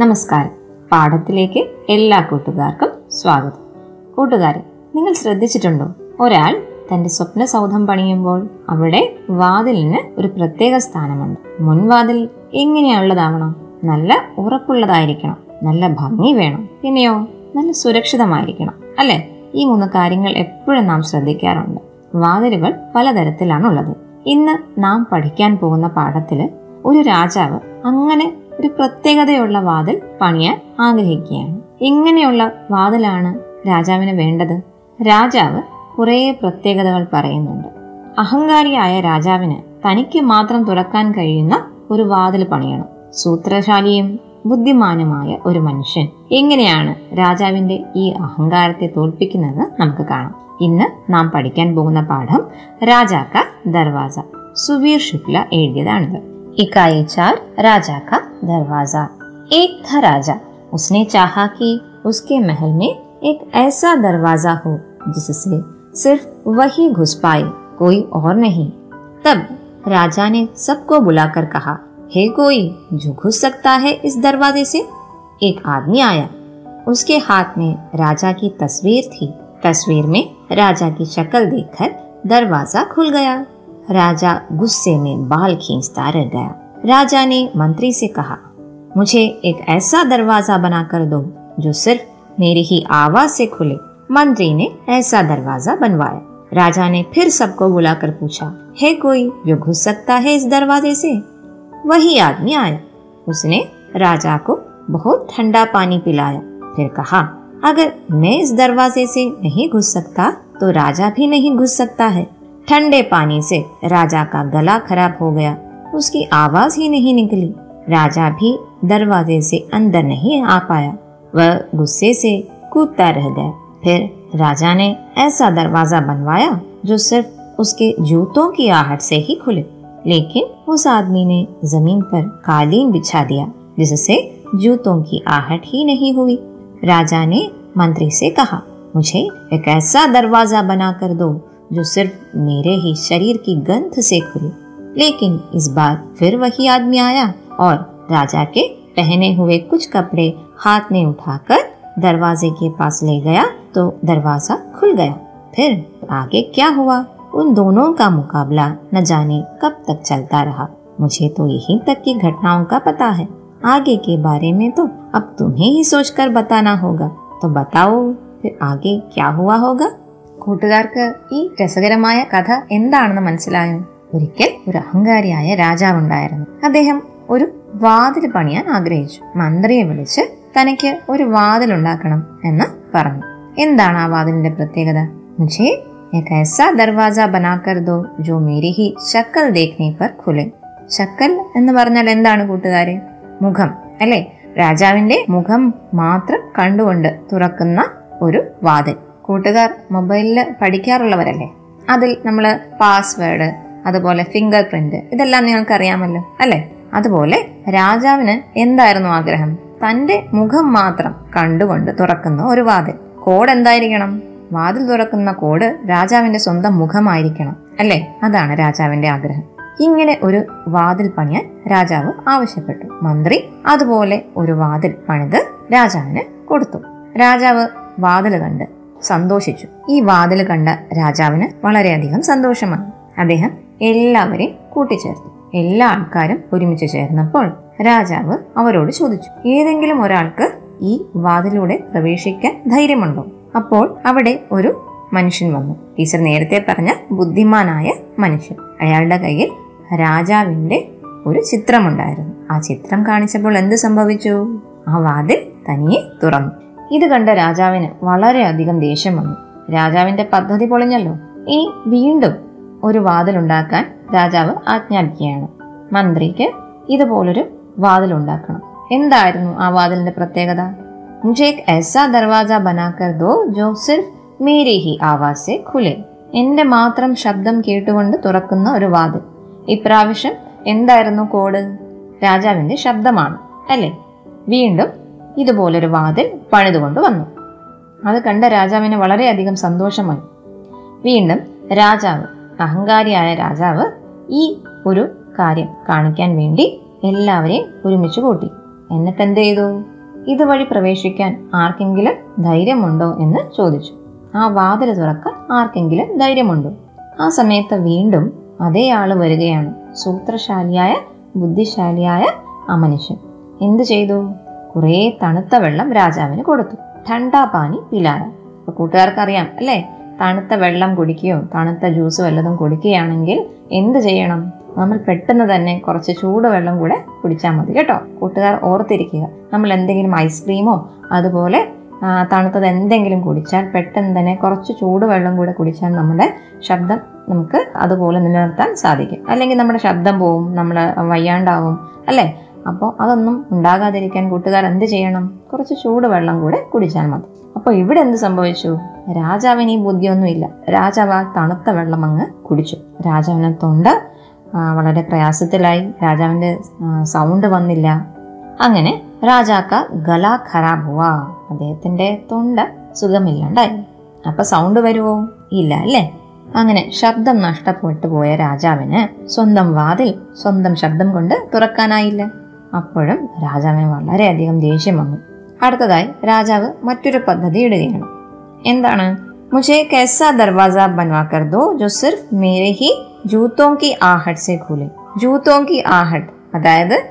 നമസ്കാരം. പാഠത്തിലേക്ക് എല്ലാ കൂട്ടുകാർക്കും സ്വാഗതം. കൂട്ടുകാരെ നിങ്ങൾ ശ്രദ്ധിച്ചിട്ടുണ്ടോ? ഒരാൾ തന്റെ സ്വപ്ന സൗധം പണിയുമ്പോൾ അവിടെ വാതിലിന് ഒരു പ്രത്യേക സ്ഥാനമുണ്ട്. മുൻവാതിൽ എങ്ങനെയുള്ളതാവണം? നല്ല ഉറപ്പുള്ളതായിരിക്കണം. നല്ല ഭംഗി വേണം. പിന്നെയോ നല്ല സുരക്ഷിതമായിരിക്കണം. അല്ലെ? ഈ മൂന്ന് കാര്യങ്ങൾ എപ്പോഴും നാം ശ്രദ്ധിക്കാറുണ്ട്. വാതിലുകൾ പലതരത്തിലാണുള്ളത്. ഇന്ന് നാം പഠിക്കാൻ പോകുന്ന പാഠത്തിൽ ഒരു രാജാവ് അങ്ങനെ ഒരു പ്രത്യേകതയുള്ള വാതിൽ പണിയാൻ ആഗ്രഹിക്കുകയാണ്. ഇങ്ങനെയുള്ള വാതിലാണ് രാജാവിന് വേണ്ടത്. രാജാവ് കുറേ പ്രത്യേകതകൾ പറയുന്നുണ്ട്. അഹങ്കാരിയായ രാജാവിന് തനിക്ക് മാത്രം തുറക്കാൻ കഴിയുന്ന ഒരു വാതിൽ പണിയണം. സൂത്രശാലിയും ബുദ്ധിമാനുമായ ഒരു മനുഷ്യൻ. എങ്ങനെയാണ് രാജാവിന്റെ ഈ അഹങ്കാരത്തെ തോൽപ്പിക്കുന്നത് നമുക്ക് കാണാം. ഇന്ന് നാം പഠിക്കാൻ പോകുന്ന പാഠം രാജാക്ക ദർവാസ സുവീർ ശുക്ല എഴുതിയതാണിത്. इकाई चार, राजा का दरवाज़ा। एक था राजा। उसने चाहा कि उसके महल में एक ऐसा दरवाज़ा हो, जिससे सिर्फ़ वही घुस पाए, कोई और नहीं। तब राजा ने सबको बुलाकर कहा, हे कोई, जो घुस सकता है इस दरवाजे से? एक आदमी आया। उसके हाथ में राजा की तस्वीर थी। तस्वीर में राजा की शक्ल देखकर दरवाज़ा खुल गया। राजा गुस्से में बाल खींचता रह गया। राजा ने मंत्री से कहा, मुझे एक ऐसा दरवाज़ा बनाकर दो, जो सिर्फ़ मेरी ही आवाज़ से खुले। मंत्री ने ऐसा दरवाज़ा बनवाया। राजा ने फिर सबको बुलाकर पूछा, है कोई, जो घुस सकता है इस दरवाजे से? वही आदमी आया। उसने राजा को बहुत ठंडा पानी पिलाया, फिर कहा, अगर मैं इस दरवाजे से नहीं घुस सकता तो राजा भी नहीं घुस सकता है। ठंडे पानी से राजा का गला खराब हो गया। उसकी आवाज़ ही नहीं निकली। राजा भी दरवाजे से अंदर नहीं आ पाया। वह गुस्से से कूदता रह गया। फिर राजा ने ऐसा दरवाज़ा बनवाया जो सिर्फ़ उसके जूतों की आहट से ही खुले। लेकिन उस आदमी ने ज़मीन पर कालीन बिछा दिया, जिससे जूतों की आहट ही नहीं हुई। राजा ने मंत्री से कहा, मुझे एक ऐसा दरवाज़ा बना कर दो। जो सिर्फ़ मेरे ही शरीर की गंध से खुले। लेकिन इस बार फिर वही आदमी आया और राजा के पहने हुए कुछ कपड़े हाथ में उठाकर दरवाजे के पास ले गया तो दरवाज़ा खुल गया। फिर आगे क्या हुआ? उन दोनों का मुकाबला न जाने कब तक चलता रहा। मुझे तो यहीं तक की घटनाओं का पता है। आगे के बारे में तो अब तुम्हें ही सोचकर बताना होगा। तो बताओ, फिर आगे क्या हुआ होगा? കൂട്ടുകാർക്ക് ഈ രസകരമായ കഥ എന്താണെന്ന് മനസ്സിലായോ? ഒരിക്കൽ ഒരു അഹങ്കാരിയായ രാജാവുണ്ടായിരുന്നു. അദ്ദേഹം ഒരു വാതിൽ പണിയാൻ ആഗ്രഹിച്ചു. മന്ത്രിയെ വിളിച്ച് തനിക്ക് ഒരു വാതിൽ ഉണ്ടാക്കണം എന്ന് പറഞ്ഞു. എന്താണ് ആ വാതിലിന്റെ പ്രത്യേകത? മുझे एक ऐसा दरवाजा बनाकर ശക്കൽ देखने पर ശക്കൽ എന്ന് പറഞ്ഞാൽ എന്താണ് കൂട്ടുകാരെ? മുഖം അല്ലേ? രാജാവിന്റെ മുഖം മാത്രം കണ്ടുകൊണ്ട് തുറക്കുന്ന ഒരു വാതിൽ. കൂട്ടുകാർ മൊബൈലിൽ പഠിക്കാറുള്ളവരല്ലേ? അതിൽ നമ്മൾ പാസ്വേഡ് അതുപോലെ ഫിംഗർ പ്രിന്റ് ഇതെല്ലാം നിങ്ങൾക്ക് അറിയാമല്ലോ അല്ലെ? അതുപോലെ രാജാവിന് എന്തായിരുന്നു ആഗ്രഹം? തന്റെ മുഖം മാത്രം കണ്ടുകൊണ്ട് തുറക്കുന്ന ഒരു വാതിൽ. കോഡ് എന്തായിരിക്കണം? വാതിൽ തുറക്കുന്ന കോഡ് രാജാവിന്റെ സ്വന്തം മുഖമായിരിക്കണം അല്ലേ? അതാണ് രാജാവിന്റെ ആഗ്രഹം. ഇങ്ങനെ ഒരു വാതിൽ പണിയാൻ രാജാവ് ആവശ്യപ്പെട്ടു. മന്ത്രി അതുപോലെ ഒരു വാതിൽ പണിത് രാജാവിന് കൊടുത്തു. രാജാവ് വാതിൽ കണ്ട് സന്തോഷിച്ചു. ഈ വാതിൽ കണ്ട രാജാവിന് വളരെയധികം സന്തോഷമായി അദ്ദേഹം എല്ലാവരെയും കൂട്ടിച്ചേർത്തു. എല്ലാ ആൾക്കാരും ഒരുമിച്ച് ചേർന്നപ്പോൾ രാജാവ് അവരോട് ചോദിച്ചു ഏതെങ്കിലും ഒരാൾക്ക് ഈ വാതിലൂടെ പ്രവേശിക്കാൻ ധൈര്യമുണ്ടോ? അപ്പോൾ അവിടെ ഒരു മനുഷ്യൻ വന്നു. ടീച്ചർ നേരത്തെ പറഞ്ഞ ബുദ്ധിമാനായ മനുഷ്യൻ. അയാളുടെ കയ്യിൽ രാജാവിന്റെ ഒരു ചിത്രമുണ്ടായിരുന്നു. ആ ചിത്രം കാണിച്ചപ്പോൾ എന്ത് സംഭവിച്ചു? ആ വാതിൽ തനിയെ തുറന്നു. ഇത് കണ്ട രാജാവിന് വളരെയധികം ദേഷ്യം വന്നു. രാജാവിന്റെ പദ്ധതി പൊളിഞ്ഞല്ലോ. ഇനി വീണ്ടും ഒരു വാതിലുണ്ടാക്കാൻ രാജാവ് ആജ്ഞാപിക്കുകയാണ്. മന്ത്രിക്ക് ഇതുപോലൊരു വാതിലുണ്ടാക്കണം. എന്തായിരുന്നു ആ വാതിലിന്റെ പ്രത്യേകത? മുझे ऐसा दरवाजा बनाकर दो जो सिर्फ ही आवाज से खुले മാത്രം ശബ്ദം കേട്ടുകൊണ്ട് തുറക്കുന്ന ഒരു വാതിൽ. ഇപ്രാവശ്യം എന്തായിരുന്നു കോഡ്? രാജാവിന്റെ ശബ്ദമാണ് അല്ലേ? വീണ്ടും ഇതുപോലൊരു വാതിൽ പണിതുകൊണ്ട് വന്നു. അത് കണ്ട രാജാവിന് വളരെയധികം സന്തോഷമായി. വീണ്ടും രാജാവ് അഹങ്കാരിയായ രാജാവ് ഈ ഒരു കാര്യം കാണിക്കാൻ വേണ്ടി എല്ലാവരെയും ഒരുമിച്ച് കൂട്ടി. എന്നിട്ട് എന്ത് ചെയ്തു ഇതുവഴി പ്രവേശിക്കാൻ ആർക്കെങ്കിലും ധൈര്യമുണ്ടോ എന്ന് ചോദിച്ചു. ആ വാതിൽ തുറക്കാൻ ആർക്കെങ്കിലും ധൈര്യമുണ്ടോ? ആ സമയത്ത് വീണ്ടും അതേ ആൾ വരികയാണ്. സൂത്രശാലിയായ ബുദ്ധിശാലിയായ ആ മനുഷ്യൻ. എന്ത് ചെയ്തു? കുറേ തണുത്ത വെള്ളം രാജാവിന് കൊടുത്തു. ഠണ്ടാ പാനി പിലാന അപ്പൊ കൂട്ടുകാർക്കറിയാം അല്ലേ? തണുത്ത വെള്ളം കുടിക്കുകയോ തണുത്ത ജ്യൂസ് വല്ലതും കുടിക്കുകയാണെങ്കിൽ എന്ത് ചെയ്യണം? നമ്മൾ പെട്ടെന്ന് തന്നെ കുറച്ച് ചൂടുവെള്ളം കൂടെ കുടിച്ചാൽ മതി കേട്ടോ. കൂട്ടുകാർ ഓർത്തിരിക്കുക നമ്മൾ എന്തെങ്കിലും ഐസ്ക്രീമോ അതുപോലെ തണുത്തത് എന്തെങ്കിലും കുടിച്ചാൽ പെട്ടെന്ന് തന്നെ കുറച്ച് ചൂടുവെള്ളം കൂടെ കുടിച്ചാൽ നമ്മുടെ ശബ്ദം നമുക്ക് അതുപോലെ നിലനിർത്താൻ സാധിക്കും. അല്ലെങ്കിൽ നമ്മുടെ ശബ്ദം പോവും നമ്മൾ വയ്യാണ്ടാവും അല്ലേ? അപ്പോൾ അതൊന്നും ഉണ്ടാകാതിരിക്കാൻ കൂട്ടുകാർ എന്ത് ചെയ്യണം? കുറച്ച് ചൂടുവെള്ളം കൂടെ കുടിച്ചാൽ മതി. അപ്പോൾ ഇവിടെ എന്ത് സംഭവിച്ചു? രാജാവിന് ഈ ബുദ്ധിയൊന്നുമില്ല. രാജാവ് ആ തണുത്ത വെള്ളം അങ്ങ് കുടിച്ചു. രാജാവിനെ തൊണ്ട വളരെ പ്രയാസത്തിലായി. രാജാവിന്റെ സൗണ്ട് വന്നില്ല. അങ്ങനെ രാജാക്ക ഗല ഖരാബ് ഹുവാ അദ്ദേഹത്തിന്റെ തൊണ്ട സുഖമില്ലാണ്ടായി. അപ്പം സൗണ്ട് വരുമോ ഇല്ല അല്ലേ? അങ്ങനെ ശബ്ദം നഷ്ടപ്പെട്ടു പോയ രാജാവിന് സ്വന്തം വാതിൽ സ്വന്തം ശബ്ദം കൊണ്ട് തുറക്കാനായില്ല. അപ്പോഴും രാജാവിന് വളരെയധികം ദേഷ്യം വന്നു. അടുത്തതായി രാജാവ് മറ്റൊരു പദ്ധതി ഇടുകയാണ്. എന്താണ്? മുझे कैसा दरवाजा बनवा कर दो जो सिर्फ मेरे ही കി ആഹട്ട് സെ കൂലെ ജൂത്തോം കി ആഹട്ട് അതായത്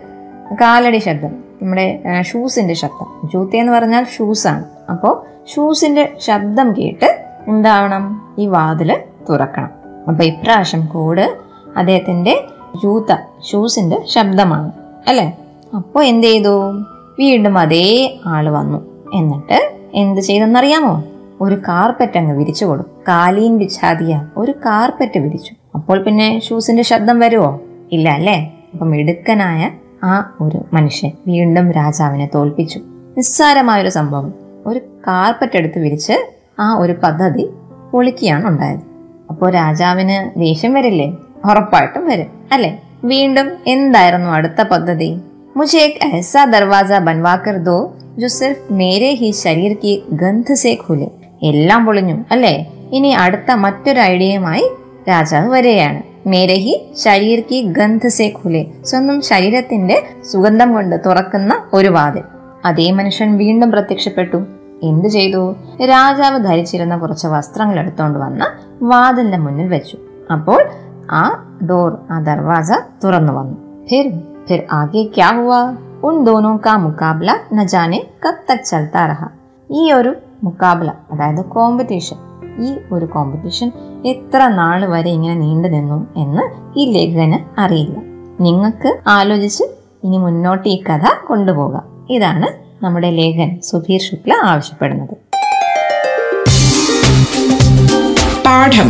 കാലടി ശബ്ദം നമ്മുടെ ഷൂസിന്റെ ശബ്ദം. ജൂത്തെ എന്ന് പറഞ്ഞാൽ ഷൂസാണ്. അപ്പോൾ ഷൂസിന്റെ ശബ്ദം കേട്ട് എന്താവണം? ഈ വാതിൽ തുറക്കണം. അപ്പോൾ ഇപ്രാവശ്യം കോഡ് അദ്ദേഹത്തിന്റെ ജൂത്ത ഷൂസിന്റെ ശബ്ദമാണ്. അല്ലേ? അപ്പോൾ എന്ത് ചെയ്തു? വീണ്ടും അതേ ആൾ വന്നു. എന്നിട്ട് എന്ത് ചെയ്തെന്നറിയാമോ? ഒരു കാർപ്പറ്റ് അങ്ങ് വിരിച്ചു കൊടുക്കും കാലീൻ ബിച്ചാതിയ ഒരു കാർപ്പറ്റ് വിരിച്ചു. അപ്പോൾ പിന്നെ ഷൂസിന്റെ ശബ്ദം വരുമോ ഇല്ല അല്ലേ? അപ്പം മിടുക്കനായ ആ ഒരു മനുഷ്യൻ വീണ്ടും രാജാവിനെ തോൽപ്പിച്ചു. നിസ്സാരമായൊരു സംഭവം. ഒരു കാർപ്പറ്റ് എടുത്ത് വിരിച്ച് ആ ഒരു പദ്ധതി പൊളിക്കുകയാണ് ഉണ്ടായത്. അപ്പോൾ രാജാവിന് ദേഷ്യം വരില്ലേ? ഉറപ്പായിട്ടും വരും. അല്ലേ? വീണ്ടും എന്തായിരുന്നു അടുത്ത പദ്ധതി? मुझे एक ऐसा दरवाजा बनवा कर दो जो सिर्फ मेरे ही शरीर की गंध से खुले। എല്ലാം പൊളിഞ്ഞു അല്ലേ? ഇനി അടുത്ത മറ്റൊരു ഐഡിയയുമായി രാജാവ് വരികയാണ്. മേരെ ഹി ശരീർ കി ഗന്ധ സേ ഖുലെ സ്വന്തം ശരീരത്തിന്റെ സുഗന്ധം കൊണ്ട് തുറക്കുന്ന ഒരു വാതിൽ. അതേ മനുഷ്യൻ വീണ്ടും പ്രത്യക്ഷപ്പെട്ടു. എന്തു ചെയ്തു? രാജാവ് ധരിച്ചിരുന്ന കുറച്ച് വസ്ത്രങ്ങൾ എടുത്തുകൊണ്ട് വന്ന് വാതിലിന്റെ മുന്നിൽ വെച്ചു. അപ്പോൾ ആ ഡോർ ആ ദർവാജ തുറന്നു വന്നു. ഫിർ ഫിർ आगे क्या हुआ? उन दोनों का मुकाबला न जाने कब तक चलता रहा। ഈ ഒരു മുക്കാബല അതായത് കോമ്പറ്റീഷൻ ഈ ഒരു കോമ്പറ്റീഷൻ എത്ര നാൾ വരെ ഇങ്ങനെ നീണ്ടു നിന്നു എന്ന് ഈ ലേഖകന് അറിയില്ല. നിങ്ങൾക്ക് ആലോചിച്ച് ഇനി മുന്നോട്ട് ഈ കഥ കൊണ്ടുപോകാം. ഇതാണ് നമ്മുടെ ലേഖൻ സുധീർ ശുക്ല ആവശ്യപ്പെടുന്നത്. പാഠം.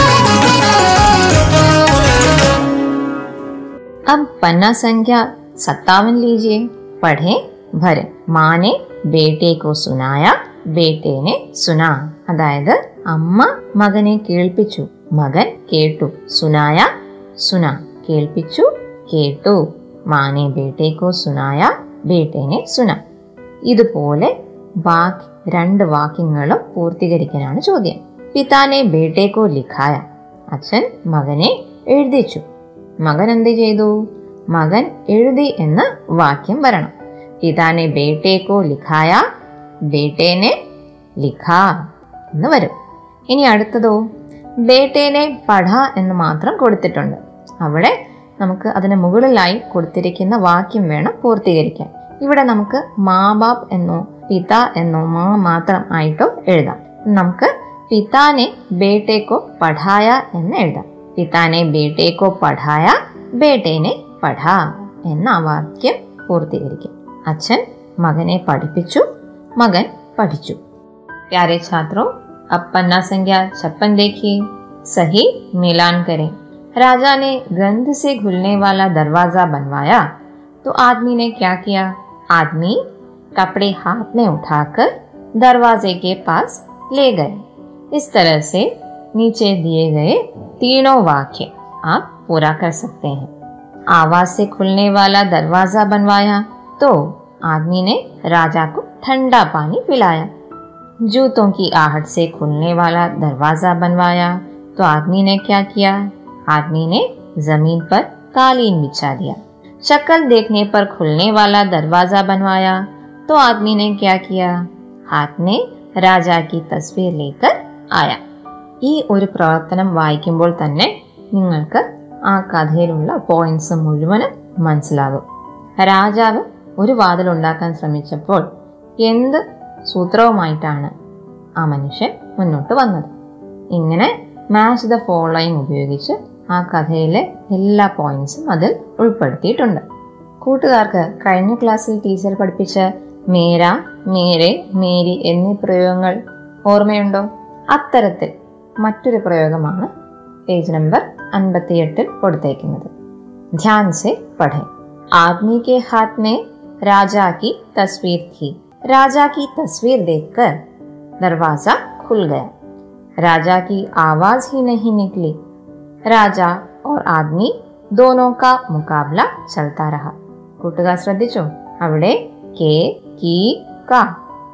अब पन्ना संख्या सत्तावन लीजिए पढ़े भरे माँ ने बेटे को सुनाया बेटे ने सुना അതായത് അമ്മ മകനെ കേൾപ്പിച്ചു മകൻ കേട്ടു സുനായ സുന കേൾപ്പിച്ചു കേട്ടു മാനെ ബേട്ടേക്കോ സുനായ ബേട്ടേനെ സുന ഇതുപോലെ ബാക്കി രണ്ട് വാക്യങ്ങളും പൂർത്തീകരിക്കാനാണ് ചോദ്യം പിതാനെ ബേട്ടേക്കോ ലിഖായ അച്ഛൻ മകനെ എഴുതിച്ചു മകൻ എന്ത് ചെയ്തു? മകൻ എഴുതി എന്ന വാക്യം വരണം. പിതാനെ ബേട്ടേക്കോ ലിഖായ? ബേട്ടേനെ ലിഖ എന്ന് വരും. ഇനി അടുത്തതോ? ബേട്ടേനെ പഠ എന്ന് മാത്രം കൊടുത്തിട്ടുണ്ട്. അവിടെ നമുക്ക് അതിന് മുകളിലായി കൊടുത്തിരിക്കുന്ന വാക്യം വേണം പൂർത്തീകരിക്കാൻ. ഇവിടെ നമുക്ക് മാ ബാപ്പ് എന്നോ പിത എന്നോ മാ മാത്രം ആയിട്ടോ എഴുതാം. നമുക്ക് പിതാനെ ബേട്ടേക്കോ പഠായ എന്ന് എഴുതാം. പിതാനെ ബേട്ടേക്കോ പഠായ ബേട്ടേനെ പഠാ എന്ന ആ വാക്യം പൂർത്തീകരിക്കും അച്ഛൻ മകനെ പഠിപ്പിച്ചു മകൻ പഠിച്ചു प्यारे छात्रों अब पन्ना संख्या छप्पन देखिए सही मिलान करें राजा ने गंध से घुलने वाला दरवाजा बनवाया तो आदमी ने क्या किया आदमी कपड़े हाथ में उठाकर दरवाजे के पास ले गए इस तरह से नीचे दिए गए तीनों वाक्य आप पूरा कर सकते हैं। आवाज़ से खुलने वाला दरवाज़ा बनवाया तो आदमी ने राजा को ठंडा पानी पिलाया। जूतों की आहट से खुलने वाला दरवाज़ा बनवाया तो आदमी ने क्या किया? आदमी ने ज़मीन पर कालीन बिछा दिया। शक्ल देखने पर खुलने वाला दरवाज़ा बनवाया तो आदमी ने क्या किया? हाथ में राजा की तस्वीर लेकर आया। ഈ ഒരു പ്രവർത്തനം വായിക്കുമ്പോൾ തന്നെ നിങ്ങൾക്ക് ആ കഥയിലുള്ള പോയിന്റ്സ് മുഴുവനും മനസ്സിലാകും. രാജാവ് ഒരു വാതിൽ ഉണ്ടാക്കാൻ ശ്രമിച്ചപ്പോൾ എന്ത് സൂത്രവുമായിട്ടാണ് ആ മനുഷ്യൻ മുന്നോട്ട് വന്നത്? ഇങ്ങനെ മാച്ച് ദ ഫോളോയിങ് ഉപയോഗിച്ച് ആ കഥയിലെ എല്ലാ പോയിന്റ്സും അതിൽ ഉൾപ്പെടുത്തിയിട്ടുണ്ട്. കൂട്ടുകാർക്ക് കഴിഞ്ഞ ക്ലാസ്സിൽ ടീച്ചർ പഠിപ്പിച്ച മേര മേരെ മേരി എന്നീ പ്രയോഗങ്ങൾ ഓർമ്മയുണ്ടോ? അത്തരത്തിൽ മറ്റൊരു പ്രയോഗമാണ് പേജ് നമ്പർ അൻപത്തിയെട്ടിൽ കൊടുത്തേക്കുന്നത് ധ്യാൻ സെ പഠേ आदमी के हाथ में राजा की तस्वीर थी राजा की तस्वीर देखकर दरवाजा खुल गया राजा की आवाज ही नहीं निकली राजा और आदमी दोनों का मुकाबला चलता रहा കൂട്ടുകാർ ശ്രദ്ധിച്ചോ അവിടെ കെ കി ക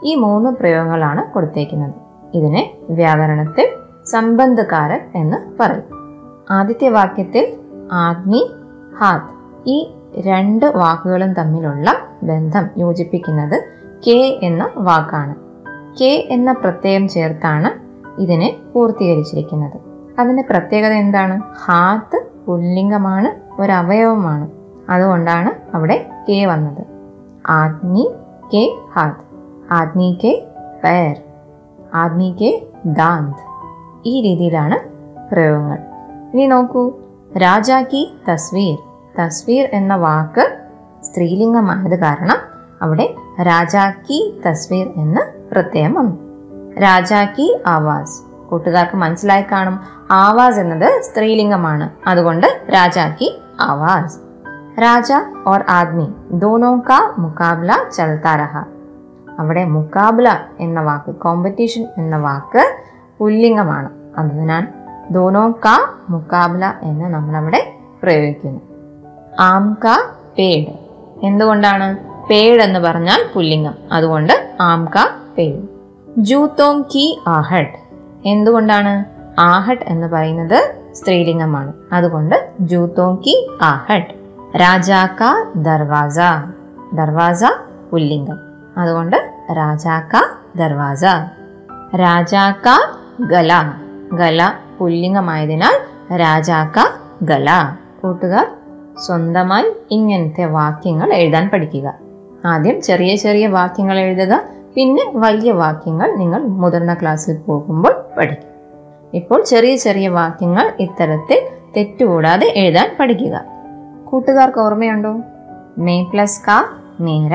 ഈ മൂന്ന് പ്രയോഗങ്ങളാണ് കൊടുത്തേക്കുന്നത് ഇതിനെ വ്യാകരണത്തിൽ സംബന്ധകാരൻ എന്ന് പറയും. ആദ്യത്തെ വാക്യത്തിൽ ആഗ്നി ഹാത്. ഈ രണ്ട് വാക്കുകളും തമ്മിലുള്ള ബന്ധം യോജിപ്പിക്കുന്നത് കെ എന്ന വാക്കാണ്. കെ എന്ന പ്രത്യയം ചേർത്താണ് ഇതിനെ പൂർത്തീകരിച്ചിരിക്കുന്നത്. അതിന്റെ പ്രത്യേകത എന്താണ്? ഹാത്ത് പുല്ലിംഗമാണ് ഒരവയവമാണ്. അതുകൊണ്ടാണ് അവിടെ കെ വന്നത്. ആദ്മി കെ ഹാത്ത് ആദ്മി കെ പേർ ആദ്മി കെ ദാന്ത്. ഈ രീതിയിലാണ് പ്രയോഗങ്ങൾ. ഇനി നോക്കൂ. രാജാക്കി തസ്വീർ. തസ്വീർ എന്ന വാക്ക് സ്ത്രീലിംഗമായത് കാരണം അവിടെ രാജാക്കി തസ്വീർ എന്ന് പ്രത്യയം വന്നു. രാജാക്കി ആവാസ്. കൂട്ടുകാർക്ക് മനസ്സിലായി കാണും. ആവാസ് എന്നത് സ്ത്രീലിംഗമാണ്. അതുകൊണ്ട് രാജാക്കി ആവാസ്. രാജ ഓർ ആദ്മി. ദോനോ കാ മുക്കാബ്ല ചൽത്താരഹ അവിടെ മുക്കാബ്ല എന്ന വാക്ക് കോമ്പറ്റീഷൻ എന്ന വാക്ക് പുല്ലിംഗമാണ്. അതിനാൽ ദോനോ കാ മുക്കാബില എന്ന് നമ്മളവിടെ പ്രയോഗിക്കുന്നു. ആം കാ പേട് എന്തുകൊണ്ടാണ്? പേട് എന്ന് പറഞ്ഞാൽ പുല്ലിംഗം. അതുകൊണ്ട് ആം കാ പേട് ജൂത്തോം കി ആഹട്ട് എന്തുകൊണ്ടാണ്? ആഹട്ട് എന്ന് പറയുന്നത് സ്ത്രീലിംഗമാണ്. അതുകൊണ്ട് ജൂത്തോം കി ആഹട്ട് രാജാ കാ ദർവാസ. ദർവാസ പുല്ലിംഗം. അതുകൊണ്ട് രാജാ കാ ദർവാസ. രാജാ കാ ഗല. ഗല പുല്ലിംഗമായതിനാൽ രാജാക്ക ഗല. കൂട്ടുകാർ സ്വന്തമായി ഇങ്ങനത്തെ വാക്യങ്ങൾ എഴുതാൻ പഠിക്കുക. ആദ്യം ചെറിയ ചെറിയ വാക്യങ്ങൾ എഴുതുക പിന്നെ വലിയ വാക്യങ്ങൾ നിങ്ങൾ മുതിർന്ന ക്ലാസ്സിൽ പോകുമ്പോൾ പഠിക്കും. ഇപ്പോൾ ചെറിയ ചെറിയ വാക്യങ്ങൾ ഇത്തരത്തിൽ തെറ്റുകൂടാതെ എഴുതാൻ പഠിക്കുക. കൂട്ടുകാർക്ക് ഓർമ്മയുണ്ടോ? മേ പ്ലസ് കാ മേര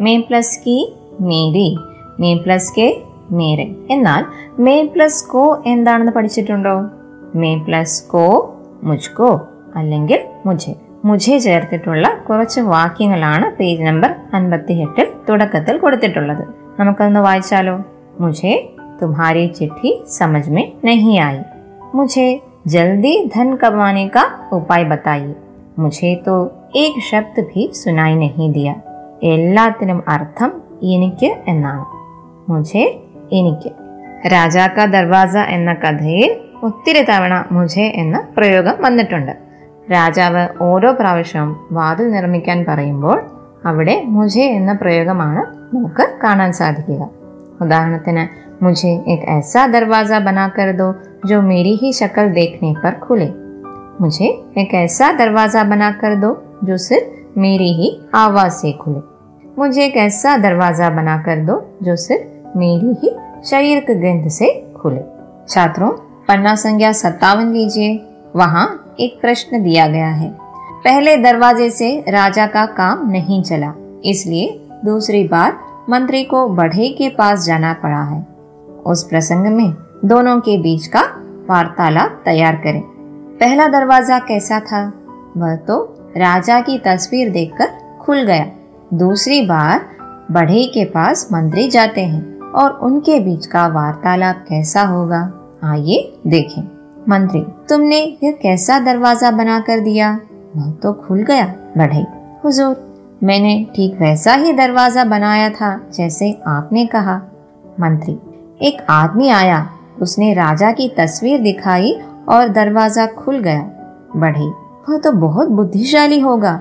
മേ പ്ലസ് കി മേരി മേ പ്ലസ് കെ നേരെ. എന്നാൽ മേ പ്ലസ് കോ എന്താണെന്ന് പഠിച്ചിട്ടുണ്ടോ? മേ പ്ലസ് കോ മുജ്കോ അല്ലെങ്കിൽ മുജെ. മുജെ ചേർത്തിട്ടുള്ള കുറച്ച് വാക്യങ്ങളാണ് പേജ് നമ്പർ അൻപത്തി എട്ടിൽ തുടക്കത്തിൽ കൊടുത്തിട്ടുള്ളത്. നമുക്കതൊന്ന് വായിച്ചാലോ? മുജെ തുമാരി ചിട്ടി സമജ്മേ നഹിയായി. നഹി മുജെ ജൽദി ധൻ കമാനെ കാ ഉപായ് ബത്തായി മുജെ തോ ഏക് ശബ്ദ് ഭി സുനായി നഹി ദിയ. എല്ലാത്തിനും അർത്ഥം എനിക്ക് എന്നാണ്. മുജെ എനിക്ക് രാജാക്ക ദർവാസ എന്ന കഥയിൽ ഒത്തിരി തവണ മുജെ എന്ന പ്രയോഗം വന്നിട്ടുണ്ട് രാജാവ് ഓരോ പ്രാവശ്യവും വാതിൽ നിർമ്മിക്കാൻ പറയുമ്പോൾ അവിടെ മുജെ എന്ന പ്രയോഗമാണ് നമുക്ക് കാണാൻ സാധിക്കുക ഉദാഹരണത്തിന് മുझे एक ऐसा दरवाज़ा बना कर दो जो मेरी ही शक्ल देखने पर खुले मुझे एक ऐसा दरवाज़ा बना कर दो जो सिर्फ़ मेरी ही आवाज़ से खुले मुझे एक ऐसा दरवाज़ा बना कर दो जो सिर्फ़ मेरी ही शरीर के ग्रंथ से खुले। छात्रों, पन्ना संख्या सत्तावन लीजिए। वहाँ एक प्रश्न दिया गया है। पहले दरवाजे से राजा का काम नहीं चला, इसलिए दूसरी बार मंत्री को बढ़े के पास जाना पड़ा है। उस प्रसंग में दोनों के बीच का वार्तालाप तैयार करें। पहला दरवाज़ा कैसा था? वह तो राजा की तस्वीर देखकर खुल गया। दूसरी बार बढ़े के पास मंत्री जाते हैं। और उनके बीच का वार्तालाप कैसा होगा, आइए देखें। मंत्री, तुमने यह कैसा दरवाज़ा बनाकर दिया? वह तो खुल गया, बढ़ई। हुजूर, मैंने ठीक वैसा ही दरवाज़ा बनाया था जैसे आपने कहा। मंत्री, एक आदमी आया, उसने राजा की तस्वीर दिखाई और दरवाज़ा खुल गया। बढ़ी वह तो बहुत बुद्धिशाली होगा।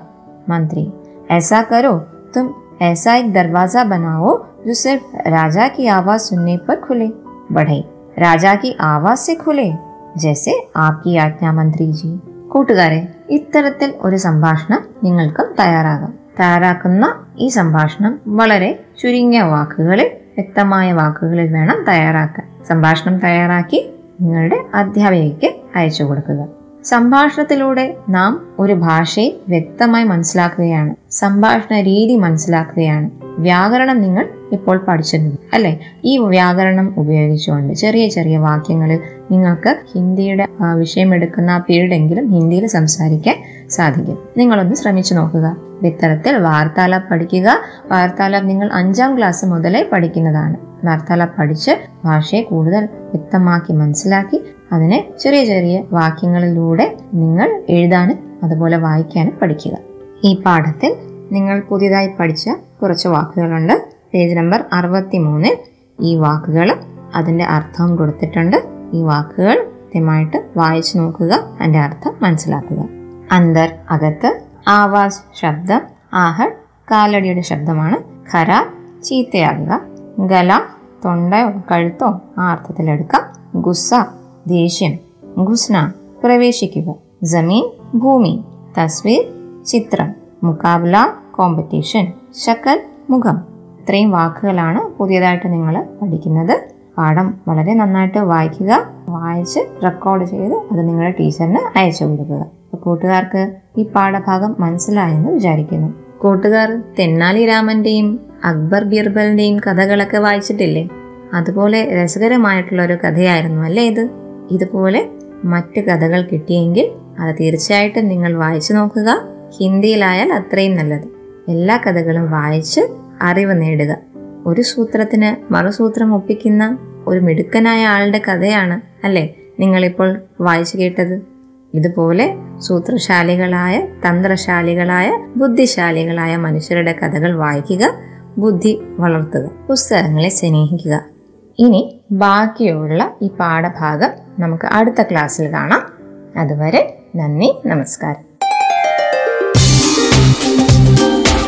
मंत्री, ऐसा करो, तुम ऐसा एक दरवाज़ा बनाओ जो सिर्फ राजा की आवाज सुनने पर खुले बढ़ई राजा की ആവാസ് से खुले जैसे आपकी ആജ്ഞാ മന്ത്രി ജി കൂട്ടുകാരെ ഇത്തരത്തിൽ ഒരു സംഭാഷണം നിങ്ങൾക്കും തയ്യാറാകാം. തയ്യാറാക്കുന്ന ഈ സംഭാഷണം വളരെ ചുരുങ്ങിയ വാക്കുകളിൽ വ്യക്തമായ വാക്കുകളിൽ വേണം തയ്യാറാക്കാൻ. സംഭാഷണം തയ്യാറാക്കി നിങ്ങളുടെ അധ്യാപകയ്ക്ക് അയച്ചു കൊടുക്കുക. സംഭാഷണത്തിലൂടെ നാം ഒരു ഭാഷയെ വ്യക്തമായി മനസ്സിലാക്കുകയാണ്. സംഭാഷണ രീതി മനസ്സിലാക്കുകയാണ്. വ്യാകരണം നിങ്ങൾ ഇപ്പോൾ പഠിച്ചിട്ടുണ്ട് അല്ലെ? ഈ വ്യാകരണം ഉപയോഗിച്ചുകൊണ്ട് ചെറിയ ചെറിയ വാക്യങ്ങളിൽ നിങ്ങൾക്ക് ഹിന്ദിയുടെ വിഷയമെടുക്കുന്ന ആ പീരീഡെങ്കിലും ഹിന്ദിയിൽ സംസാരിക്കാൻ സാധിക്കും. നിങ്ങളൊന്ന് ശ്രമിച്ചു നോക്കുക. ഇത്തരത്തിൽ വാർത്താലാപ് പഠിക്കുക. വാർത്താലാപ് നിങ്ങൾ അഞ്ചാം ക്ലാസ് മുതലേ പഠിക്കുന്നതാണ്. വാർത്താലാപ് പഠിച്ച് ഭാഷയെ കൂടുതൽ വ്യക്തമാക്കി മനസ്സിലാക്കി അതിനെ ചെറിയ ചെറിയ വാക്യങ്ങളിലൂടെ നിങ്ങൾ എഴുതാനും അതുപോലെ വായിക്കാനും പഠിക്കുക. ഈ പാഠത്തിൽ നിങ്ങൾ പുതിയതായി പഠിച്ച കുറച്ച് വാക്കുകളുണ്ട്. പേജ് നമ്പർ അറുപത്തി മൂന്നിൽ ഈ വാക്കുകൾ അതിന്റെ അർത്ഥവും കൊടുത്തിട്ടുണ്ട്. ഈ വാക്കുകൾ കൃത്യമായിട്ട് വായിച്ചു നോക്കുക. അതിന്റെ അർത്ഥം മനസ്സിലാക്കുക. അന്തർ അകത്ത് ആവാസ് ശബ്ദം ആഹഡ് കാലടിയുടെ ശബ്ദമാണ്. ഖര ചീത്തയാകുക. ഗല തൊണ്ടയോ കഴുത്തോ ആ അർത്ഥത്തിലെടുക്കാം ഗുസ്സ ദേഷ്യം. ഗുസ്ന പ്രവേശിക്കുക. ജമീൻ ഭൂമി. തസ്വീർ ചിത്രം. മുക്കാബില കോമ്പറ്റീഷൻ ശക്കൽ മുഖം. ഇത്രയും വാക്കുകളാണ് പുതിയതായിട്ട് നിങ്ങൾ പഠിക്കുന്നത്. പാഠം വളരെ നന്നായിട്ട് വായിക്കുക വായിച്ച് റെക്കോർഡ് ചെയ്ത് അത് നിങ്ങളുടെ ടീച്ചറിന് അയച്ചു കൊടുക്കുക. കൂട്ടുകാർക്ക് ഈ പാഠഭാഗം മനസ്സിലായെന്ന് വിചാരിക്കുന്നു. കൂട്ടുകാർ തെന്നാലി രാമന്റെയും അക്ബർ ബീർബലിന്റെയും കഥകളൊക്കെ വായിച്ചിട്ടില്ലേ? അതുപോലെ രസകരമായിട്ടുള്ള ഒരു കഥയായിരുന്നു അല്ലേ ഇത്? ഇതുപോലെ മറ്റ് കഥകൾ കിട്ടിയെങ്കിൽ അത് തീർച്ചയായിട്ടും നിങ്ങൾ വായിച്ചു നോക്കുക. ഹിന്ദിയിലായാൽ അത്രയും നല്ലത്. എല്ലാ കഥകളും വായിച്ച് അറിവ് നേടുക. ഒരു സൂത്രത്തിന് മറുസൂത്രം ഒപ്പിക്കുന്ന ഒരു മിടുക്കനായ ആളുടെ കഥയാണ് അല്ലേ നിങ്ങളിപ്പോൾ വായിച്ചു കേട്ടത്? ഇതുപോലെ സൂത്രശാലികളായ തന്ത്രശാലികളായ ബുദ്ധിശാലികളായ മനുഷ്യരുടെ കഥകൾ വായിക്കുക ബുദ്ധി വളർത്തുക പുസ്തകങ്ങളെ സ്നേഹിക്കുക. ഇനി ബാക്കിയുള്ള ഈ പാഠഭാഗം നമുക്ക് അടുത്ത ക്ലാസ്സിൽ കാണാം. അതുവരെ നന്ദി നമസ്കാരം.